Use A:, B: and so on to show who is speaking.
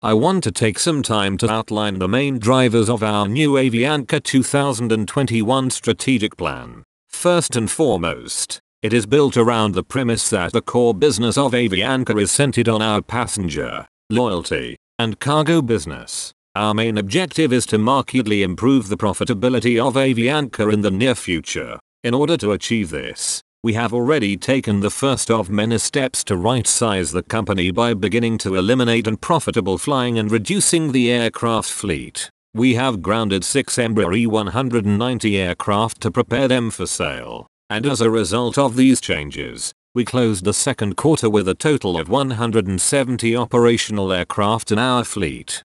A: I want to take some time to outline the main drivers of our new Avianca 2021 strategic plan. First and foremost, it is built around the premise that the core business of Avianca is centered on our passenger, loyalty, and cargo business. Our main objective is to markedly improve the profitability of Avianca in the near future. In order to achieve this, we have already taken the first of many steps to right-size the company by beginning to eliminate unprofitable flying and reducing the aircraft fleet. We have grounded 6 Embraer E190 aircraft to prepare them for sale. And as a result of these changes, we closed the second quarter with a total of 170 operational aircraft in our fleet.